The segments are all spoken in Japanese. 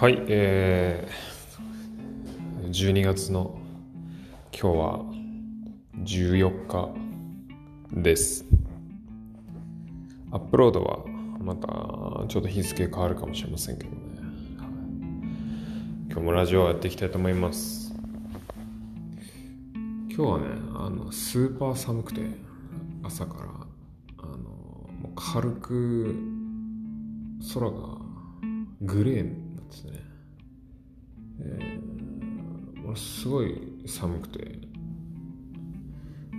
はい、えー、12月の今日は14日です。アップロードはまたちょっと日付変わるかもしれませんけどね。今日もラジオをやっていきたいと思います。今日はね、あのスーパー寒くて朝からあのもう軽く空がグレーですね、えー、すごい寒くて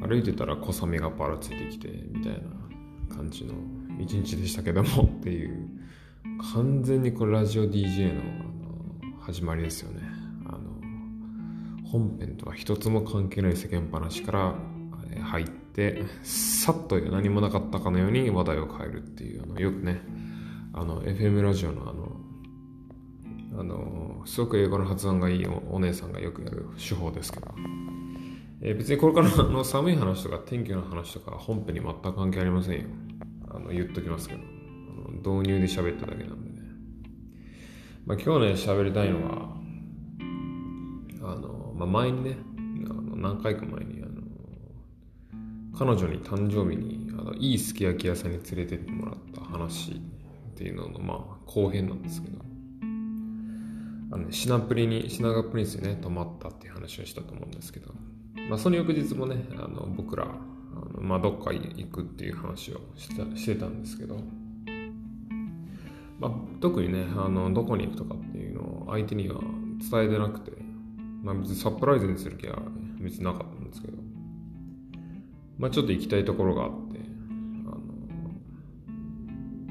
歩いてたら小雨がばらついてきてみたいな感じの一日でしたけども っていう完全にこれラジオ DJ のあの始まりですよね。あの本編とは一つも関係ない世間話から入ってさっと何もなかったかのように話題を変えるっていうあのよくねあの FM ラジオのあのあのすごく英語の発音がいいお姉さんがよくやる手法ですけど、えー、別にこれからの 寒い話とか天気の話とか本編に全く関係ありませんよ。あの言っときますけど。あの導入で喋っただけなんでね、まあ、今日ね喋りたいのはあの、まあ、前にねあの何回か前にあの彼女に誕生日にあのいいすき焼き屋さんに連れてってもらった話っていうののまあ後編なんですけど。あのシナプリにシナガプリンスにね泊まったっていう話をしたと思うんですけど、まあ、その翌日もねあの僕らあの、まあ、どっか行くっていう話をしてしてたんですけど、まあ、特にねあのどこに行くとかっていうのを相手には伝えてなくて、まあ、別にサプライズにする気は別になかったんですけど、まあ、ちょっと行きたいところがあってあの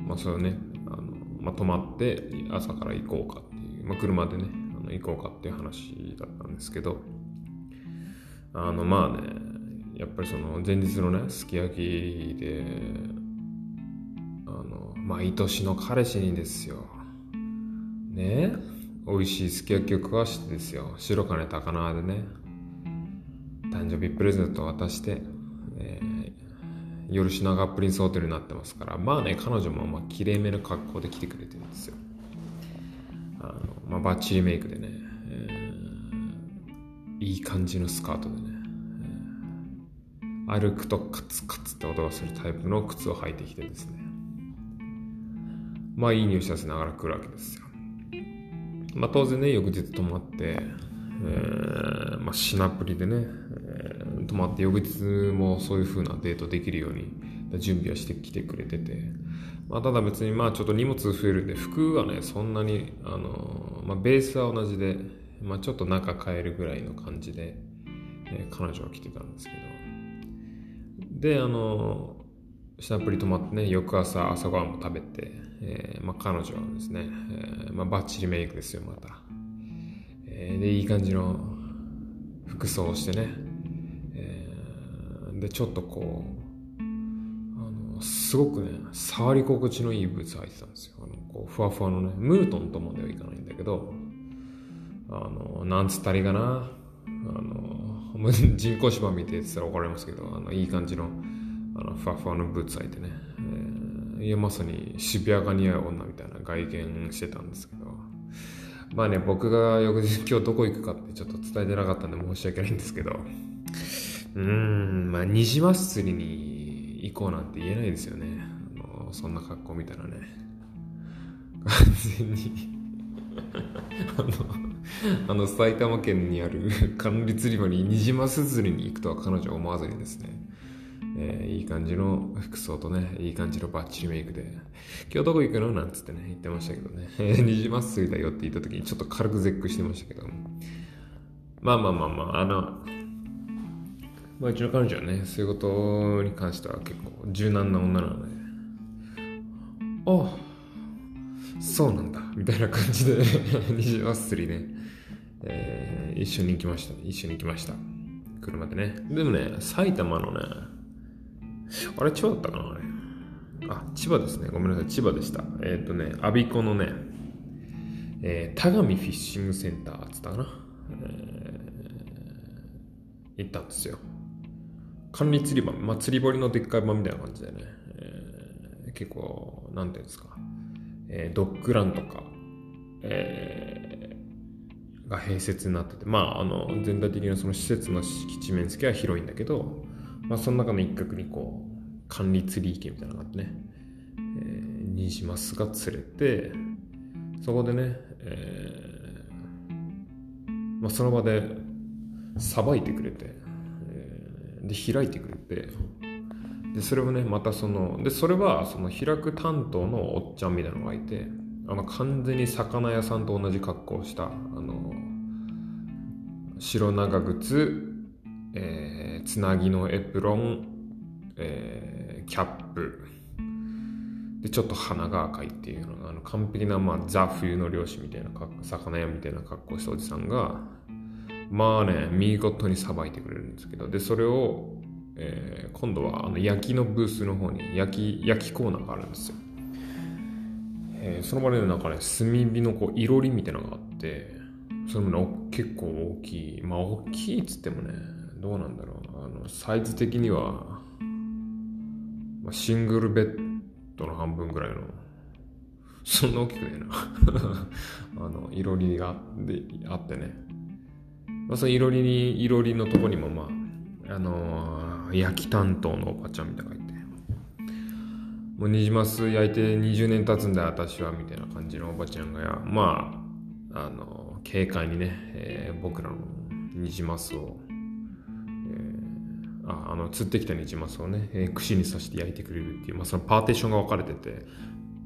まあそれをねあの、まあ、泊まって朝から行こうかまあ、車でねあの行こうかっていう話だったんですけどあのまあねやっぱりその前日のねすき焼きであの毎年の彼氏にですよ。ね美味しいすき焼きを食わしてですよ。白金高輪でね誕生日プレゼントを渡して、えー、夜品川プリンスホテルになってますからまあね彼女もまあきれいめの格好で来てくれてるんですよ。あの、まあ、バッチリメイクでね、えー、いい感じのスカートでね、えー、歩くとカツカツって音がするタイプの靴を履いてきてですねまあいい匂いさせながら来るわけですよ。まあ当然ね翌日泊まって、えー、まあシナプリでね、えー、泊まって翌日もそういう風なデートできるように準備はしてきてくれてて。まあ、ただ別にまあちょっと荷物増えるんで服はねそんなにあの、まあ、ベースは同じで、まあ、ちょっと中変えるぐらいの感じで、えー、彼女は着てたんですけど。であのシナプリ泊まってね翌朝朝ごはんも食べて、えーまあ、彼女はですね、えーまあ、バッチリメイクですよまた、えー、でいい感じの服装をしてね、えー、でちょっとこうすごくね、触り心地のいいブーツ履いてたんですよ。あのこうふわふわのね、ムートンとまではいかないんだけど、あの、なんつったらいいかな。あの、人工芝見てって言ったら怒られますけど、あの、いい感じの、あの、ふわふわのブーツ履いてね、えー、いや、まさに渋谷が似合う女みたいな外見してたんですけど、まあね、僕が翌日 今日どこ行くかってちょっと伝えてなかったんで申し訳ないんですけど、うーん、まあ、ニジマス釣りに行こうなんて言えないですよね。あのそんな格好見たらね。完全に。あの、あの埼玉県にある 管理釣り場にニジマス釣りに行くとは彼女は思わずにですね、えー、いい感じの服装とね、いい感じのバッチリメイクで、今日どこ行くの？なんつってね、言ってましたけどね、ニジマス釣りだよって言った時にちょっと軽く絶句してましたけど、まあまあまあまあ、あの、まあ、うちの彼女はね、そういうことに関しては結構柔軟な女なので、あ、そうなんだ、みたいな感じで 虹祭りね、えー、一緒に行きました。一緒に行きました。車でね。でもね、埼玉のね、あれ、千葉だったかなあれ。あ、千葉ですね。ごめんなさい、千葉でした。えっ、ー、とね、我孫子のね、えー、田上フィッシングセンターっつったかな。えー、行ったんですよ。管理釣り場、まあ、釣り堀のでっかい場みたいな感じでね、えー、結構、なんていうんですか、えー、ドッグランとか、えが併設になってて。まああの全体的なその施設の敷地面積は広いんだけど、まあ、その中の一角にこう管理釣り池みたいなのがあってね、えー、ニジマスが釣れてそこでね、えーまあ、その場でさばいてくれて、で開いてくれて。でそれをねまたそのでそれはその開く担当のおっちゃんみたいなのがいてあの完全に魚屋さんと同じ格好をしたあの白長靴、えー、つなぎのエプロン、えー、キャップ。でちょっと鼻が赤いっていうのがあの完璧な、まあ、ザ冬の漁師みたいな魚屋みたいな格好したおじさんがまあね見事にさばいてくれるんですけど。でそれをえー、今度はあの焼きのブースの方に焼き焼きコーナーがあるんですよ、えー、その場でなんかね炭火のこういろりみたいなのがあってそれもね結構大きい。まあ大きいっつってもねどうなんだろう。あのサイズ的には、まあ、シングルベッドの半分ぐらいのそんな大きくねえな。あのいろりがあってね、まあ、そのいろりにいろりのとこにもまああのー焼き担当のおばちゃんみたいなのがいて。もうニジマス焼いて20年経つんだ私はみたいな感じのおばちゃんがまああの軽快にね、えー、僕らのニジマスを、えー、ああの釣ってきたニジマスをね、えー、串に刺して焼いてくれるっていう、まあ、そのパーテーションが分かれてて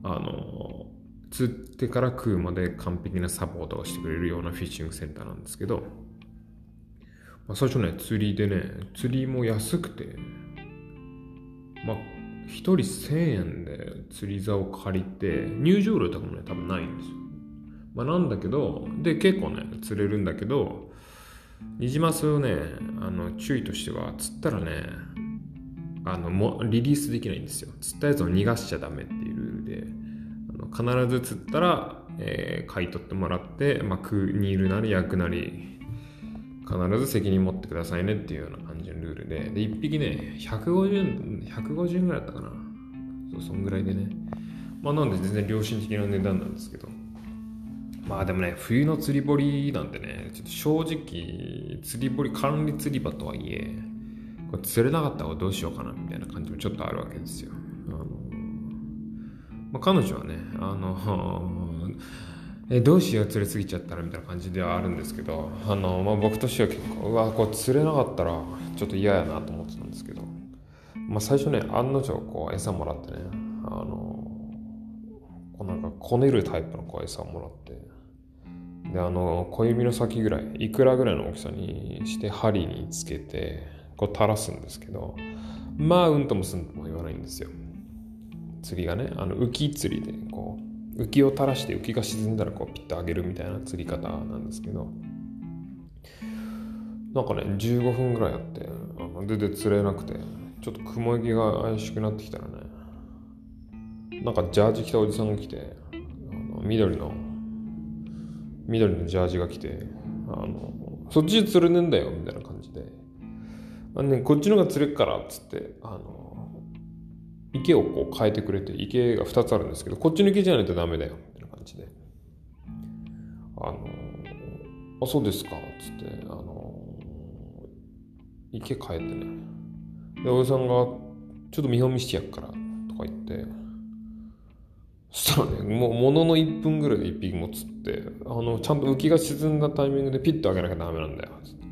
あの釣ってから食うまで完璧なサポートをしてくれるようなフィッシングセンターなんですけどまあ、最初ね、釣りでね、釣りも安くて、まあ、1人1000円で釣り竿を借りて、入場料とかもね、多分ないんですよ。まあ、なんだけど、で、結構ね、釣れるんだけど、ニジマスをね、あの、注意としては、釣ったらね、あの、もリリースできないんですよ。釣ったやつを逃がしちゃダメっていうルールで、あの必ず釣ったら、えー、買い取ってもらって、まあ、食う、煮るなり焼くなり、必ず責任持ってくださいねっていうような感じのルールで、で、1匹ね、150円、150円ぐらいだったかな。そう、そんぐらいでね。まあ、なんで全然良心的な値段なんですけど。まあでもね、冬の釣り堀なんてね、ちょっと正直、釣り堀、管理釣り場とはいえ、これ釣れなかったらどうしようかなみたいな感じもちょっとあるわけですよ。あのまあ、彼女はね、あの、えどうしよう釣れすぎちゃったらみたいな感じではあるんですけどあの、まあ、僕としては結構うわこれ釣れなかったらちょっと嫌やなと思ってたんですけど、まあ、最初ね案の定こう餌もらってねあのこうなんかこねるタイプのこう餌をもらってであの小指の先ぐらいいくらぐらいの大きさにして針につけてこう垂らすんですけどまあうんともすんとも言わないんですよ。釣りがねあの浮き釣りでこう浮きを垂らして浮きが沈んだらこうピッと上げるみたいな釣り方なんですけどなんかね15分ぐらいやってあの全然釣れなくてちょっと雲行きが怪しくなってきたらねなんかジャージ着たおじさんが来てあの緑の緑のジャージが来てあのそっちで釣れねえんだよみたいな感じで。あの、ね、こっちのが釣れっからっつってあの池をこう変えてくれて、池が2つあるんですけど、こっちの池じゃないとダメだよ、みたいな感じで。あのあ、そうですか、つって、あの池変えてね。で、おじさんが、ちょっと見本見してやっから、とか言って、そしたらね、もう、ものの1分ぐらいで1匹も釣って、あの、ちゃんと浮きが沈んだタイミングでピッと上げなきゃダメなんだよ、つって。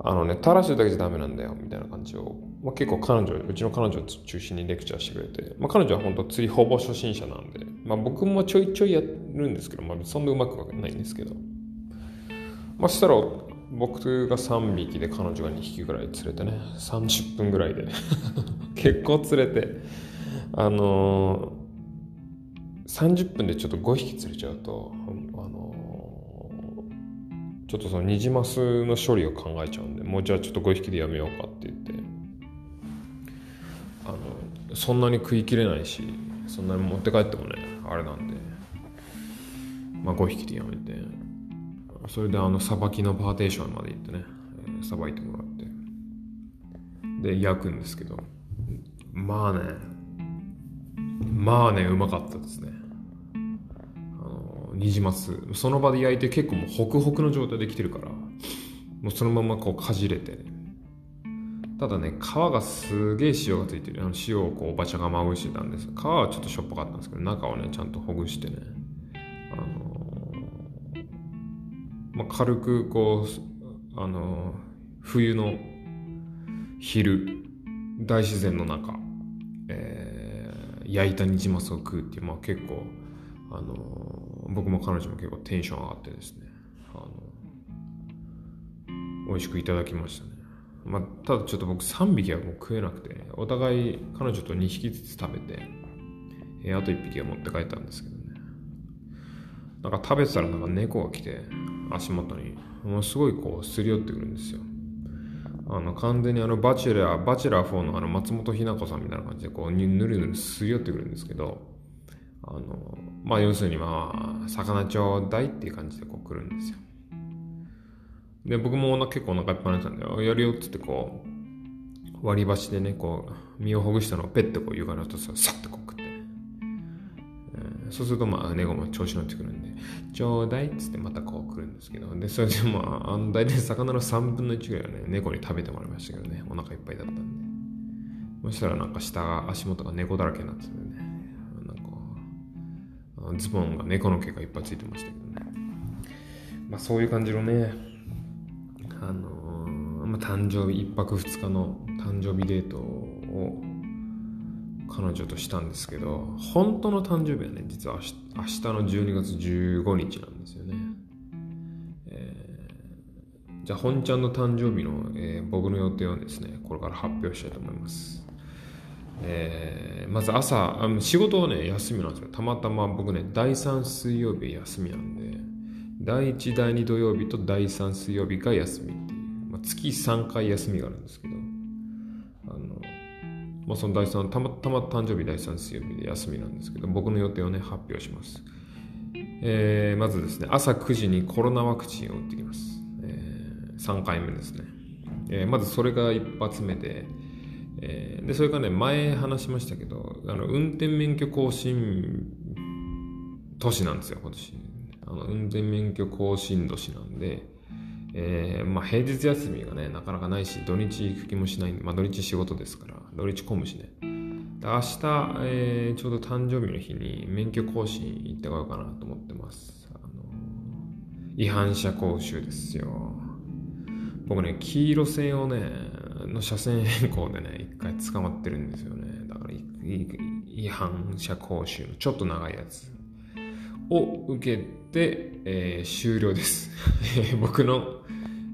あのね、垂らしてるだけじゃダメなんだよ、みたいな感じを、まあ、結構彼女、うちの彼女を中心にレクチャーしてくれて、まあ、彼女は本当釣りほぼ初心者なんで、まあ、僕もちょいちょいやるんですけど、まあ、そんなうまくはないんですけど、まあ、したら、僕が3匹で彼女が2匹ぐらい釣れてね、30分ぐらいで 結構釣れて、あのー、30分でちょっと5匹釣れちゃうと、あのちょっとそのニジマスの処理を考えちゃうんでもうじゃあちょっと5匹でやめようかって言っそんなに食いきれないしそんなに持って帰ってもねあれなんで。まあ5匹でやめて。それであのさばきのパーテーションまで行ってねさば、いてもらって。で焼くんですけど。まあねまあねうまかったですね。あのニジマス。その場で焼いて結構もうホクホクの状態で来てるからもうそのままこうかじれて、ね、ただね皮がすげえ塩がついてる。あの塩をこうおばちゃんがまぶしてたんです。皮はちょっとしょっぱかったんですけど中はねちゃんとほぐしてね。あのー、まあ、軽くこうあのー、冬の昼大自然の中、えー、焼いたニジマスを食うっていう、まあ、結構あの僕も彼女も結構テンション上がってですねあの美味しくいただきましたね、まあ、ただちょっと僕3匹はもう食えなくてお互い彼女と2匹ずつ食べて、えー、あと1匹は持って帰ったんですけどね。なんか食べてたらなんか猫が来て足元にもうすごいこうすり寄ってくるんですよ。あの完全にあのバチェラーバチェラー4のあの松本ひな子さんみたいな感じでこうぬるぬるすり寄ってくるんですけどあのまあ要するにまあ魚ちょうだいっていう感じでこう来るんですよ。で僕も結構お腹いっぱいになったんでやるよっつってこう割り箸でねこう身をほぐしたのをペッてこう床のとさッとこう食って、えー、そうするとまあ猫も調子乗ってくるんでちょうだいっつってまたこう来るんですけど。でそれでまああの大体魚の3分の1ぐらいはね猫に食べてもらいましたけどね。お腹いっぱいだったんで。そしたらなんか下が足元が猫だらけになっててね。ズボンが猫の毛がいっぱいついてましたけどね。まあそういう感じのね、あのー、まあ、誕生日、1泊2日の誕生日デートを彼女としたんですけど、本当の誕生日はね、実は明日の12月15日なんですよね。えー、じゃあ、本ちゃんの誕生日の、えー、僕の予定をですね、これから発表したいと思います。えー、まず朝あ仕事はね休みなんですよたまたま僕ね第3水曜日休みなんで第1第2土曜日と第3水曜日が休みっていう、まあ、月3回休みがあるんですけどあの、まあ、その第3たまたま誕生日第3水曜日で休みなんですけど僕の予定をね発表します、えー、まずですね朝9時にコロナワクチンを打ってきます、えー、3回目ですね、えー、まずそれが一発目でえー、でそれからね前話しましたけどあの運転免許更新年なんですよ今年。あの運転免許更新年なんで、えーまあ、平日休みがねなかなかないし土日行く気もしない、まあ、土日仕事ですから土日混むしね。で明日、えー、ちょうど誕生日の日に免許更新行ってこようかなと思ってます。あの違反者講習ですよ。僕ね黄色線をねの車線変更でね、一回捕まってるんですよね。だから違反者講習のちょっと長いやつ。を受けて、えー、終了です。僕の、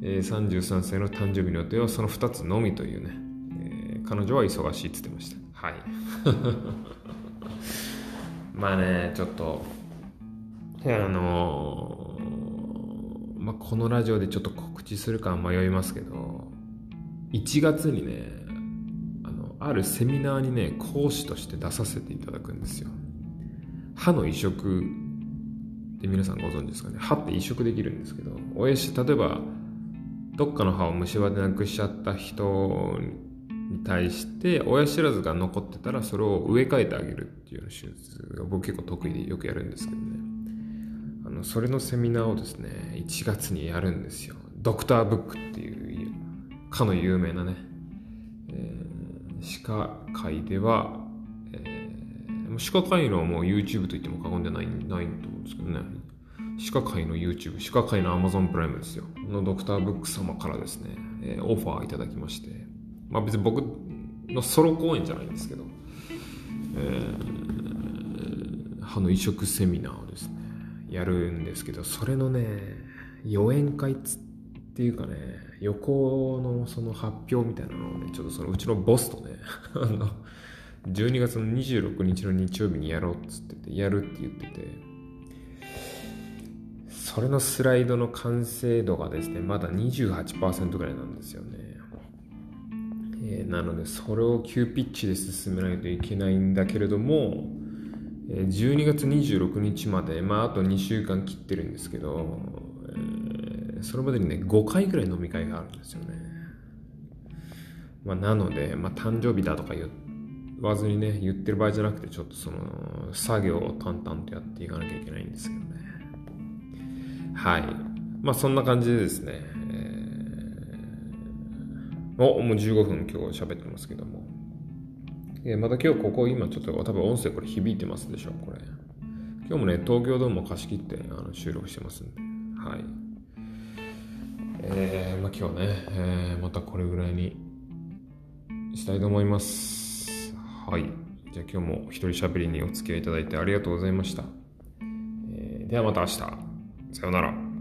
えー、33歳の誕生日の予定はその2つのみというね、えー、彼女は忙しいって言ってました。はい。まあね、ちょっと、あのー、まあ、このラジオでちょっと告知するか迷いますけど、1月にねあのあるセミナーにね講師として出させていただくんですよ歯の移植って皆さんご存知ですかね。歯って移植できるんですけど親し例えばどっかの歯を虫歯でなくしちゃった人に対して親知らずが残ってたらそれを植え替えてあげるっていう手術が僕結構得意でよくやるんですけどね。あのそれのセミナーをですね1月にやるんですよ。ドクターブックっていうかの有名なね、えー、歯科界では、えー、歯科界のもう YouTube と言っても過言ではないないとですけどね。歯科界の YouTube 歯科界の Amazon プライムですよ。のドクターブック様からですね、えー、オファーいただきまして。まあ別に僕のソロ公演じゃないんですけど、えー、歯の移植セミナーをですねやるんですけどそれのね予演会っていうかね横のその発表みたいなのをねちょっとそのうちのボスとね あの12月の26日の日曜日にやろうっつっててやるって言ってて。それのスライドの完成度がですねまだ28%ぐらいなんですよね、えー、なのでそれを急ピッチで進めないといけないんだけれども12月26日までまああと2週間切ってるんですけど、えーそれまでにね5回ぐらい飲み会があるんですよね、まあ、なので、まあ、誕生日だとか言わずにね言ってる場合じゃなくてちょっとその作業を淡々とやっていかなきゃいけないんですけどね。はい。まあそんな感じでですね、えー、お、もう15分今日喋ってますけども。えー、また今日ここ今ちょっと多分音声これ響いてますでしょ、これ。今日もね、東京ドームを貸し切ってあの収録してますんで。はい。えー、まあ今日ね、えー、またこれぐらいにしたいと思います。はい。じゃあ今日も一人喋りにお付き合いいただいてありがとうございました。えー、ではまた明日。さようなら。